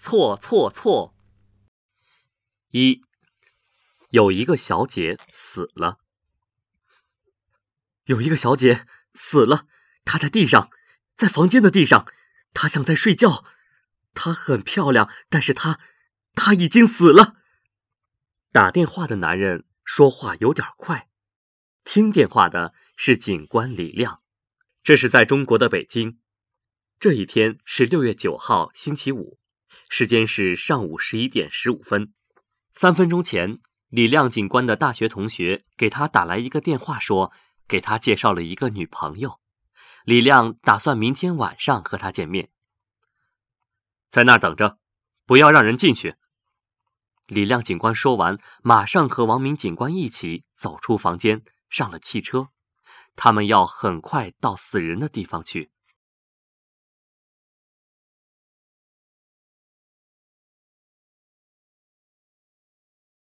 错错错！一，有一个小姐死了。有一个小姐死了，她在地上，在房间的地上，她像在睡觉。她很漂亮，但是她，她已经死了。打电话的男人说话有点快，听电话的是警官李亮。这是在中国的北京，这一天是六月九号，星期五，时间是上午十一点十五分。三分钟前，李亮警官的大学同学给他打来一个电话，说给他介绍了一个女朋友。李亮打算明天晚上和她见面，在那儿等着，不要让人进去。李亮警官说完，马上和王明警官一起走出房间，上了汽车。他们要很快到死人的地方去。